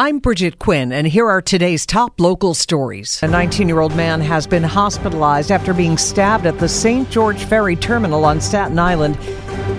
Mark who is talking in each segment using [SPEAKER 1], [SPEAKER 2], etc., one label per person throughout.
[SPEAKER 1] I'm Bridget Quinn, and here are today's top local stories. A 19 year old man has been hospitalized after being stabbed at the St. George Ferry Terminal on Staten Island.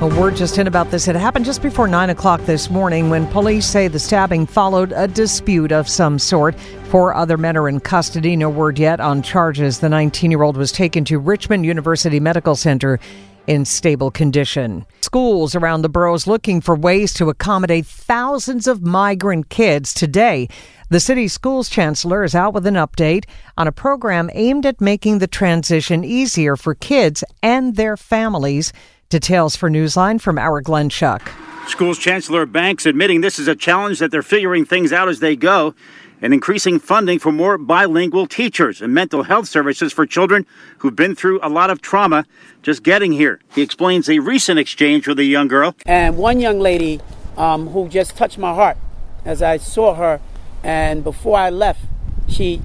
[SPEAKER 1] A word just in about this. It happened just before 9 o'clock this morning when police say the stabbing followed a dispute of some sort. Four other men are in custody. No word yet on charges. The 19 year old was taken to Richmond University Medical Center in stable condition. Schools around the boroughs looking for ways to accommodate thousands of migrant kids today. The city's schools chancellor is out with an update on a program aimed at making the transition easier for kids and their families. Details for Newsline from our Glenn Schuck.
[SPEAKER 2] Schools Chancellor Banks admitting this is a challenge that they're figuring things out as they go and increasing funding for more bilingual teachers and mental health services for children who've been through a lot of trauma just getting here. He explains a recent exchange with a young girl.
[SPEAKER 3] And one young lady um, who just touched my heart as I saw her, and before I left, she,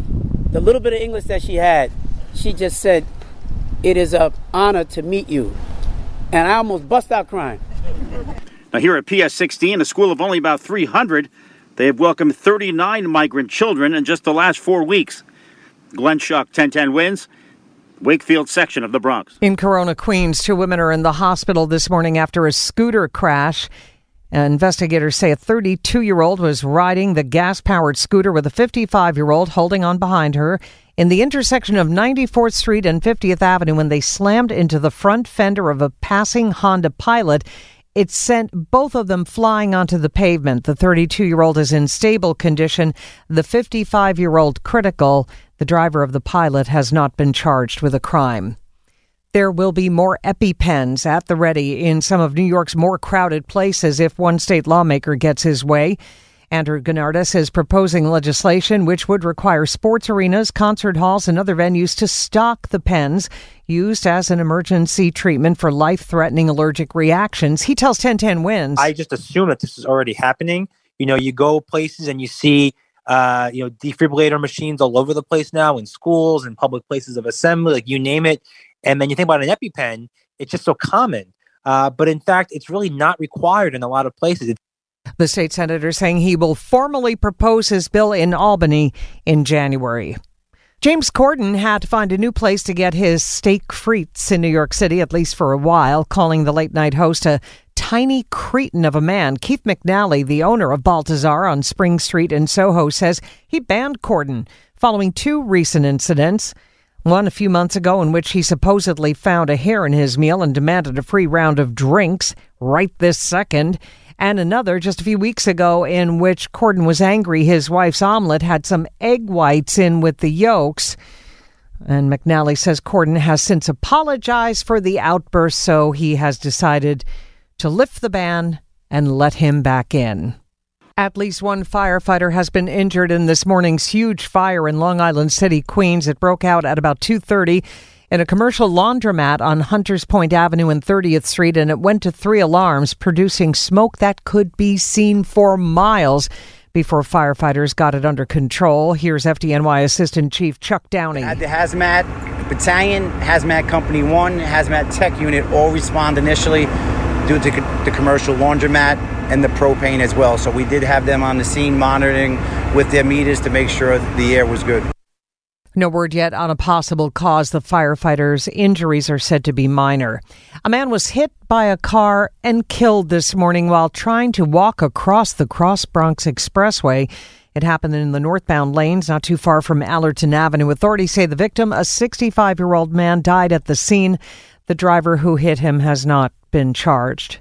[SPEAKER 3] the little bit of English that she had, she just said, It is an honor to meet you. And I almost bust out crying.
[SPEAKER 2] Now, here at PS 16, a school of only about 300, they have welcomed 39 migrant children in just the last four weeks. Glenn Schuck, 1010 wins. Wakefield section of the Bronx.
[SPEAKER 1] In Corona, Queens, two women are in the hospital this morning after a scooter crash. Investigators say a 32 year old was riding the gas powered scooter with a 55 year old holding on behind her in the intersection of 94th Street and 50th Avenue when they slammed into the front fender of a passing Honda Pilot. It sent both of them flying onto the pavement. The 32 year old is in stable condition, the 55 year old critical. The driver of the pilot has not been charged with a crime. There will be more EpiPens at the ready in some of New York's more crowded places if one state lawmaker gets his way. Andrew Gounardes is proposing legislation which would require sports arenas, concert halls, and other venues to stock the pens used as an emergency treatment for life threatening allergic reactions. He tells 1010 Wins.
[SPEAKER 4] I just assume that this is already happening. You know, you go places and you see uh, you know, defibrillator machines all over the place now in schools and public places of assembly, like you name it. And then you think about an EpiPen, it's just so common. Uh, but in fact, it's really not required in a lot of places.
[SPEAKER 1] The state senator saying he will formally propose his bill in Albany in January. James Corden had to find a new place to get his steak frites in New York City, at least for a while, calling the late night host a tiny cretin of a man. Keith McNally, the owner of Balthazar on Spring Street in Soho, says he banned Corden following two recent incidents. One a few months ago, in which he supposedly found a hair in his meal and demanded a free round of drinks right this second. And another just a few weeks ago, in which Corden was angry his wife's omelet had some egg whites in with the yolks. And McNally says Corden has since apologized for the outburst, so he has decided to lift the ban and let him back in. At least one firefighter has been injured in this morning's huge fire in Long Island City, Queens. It broke out at about 2:30 in a commercial laundromat on Hunters Point Avenue and 30th Street and it went to 3 alarms producing smoke that could be seen for miles before firefighters got it under control. Here's FDNY Assistant Chief Chuck Downey.
[SPEAKER 5] At the hazmat battalion, hazmat company 1, hazmat tech unit all respond initially due to the commercial laundromat and the propane as well. So we did have them on the scene monitoring with their meters to make sure the air was good.
[SPEAKER 1] No word yet on a possible cause. The firefighters' injuries are said to be minor. A man was hit by a car and killed this morning while trying to walk across the Cross Bronx Expressway. It happened in the northbound lanes, not too far from Allerton Avenue. Authorities say the victim, a 65 year old man, died at the scene. The driver who hit him has not been charged.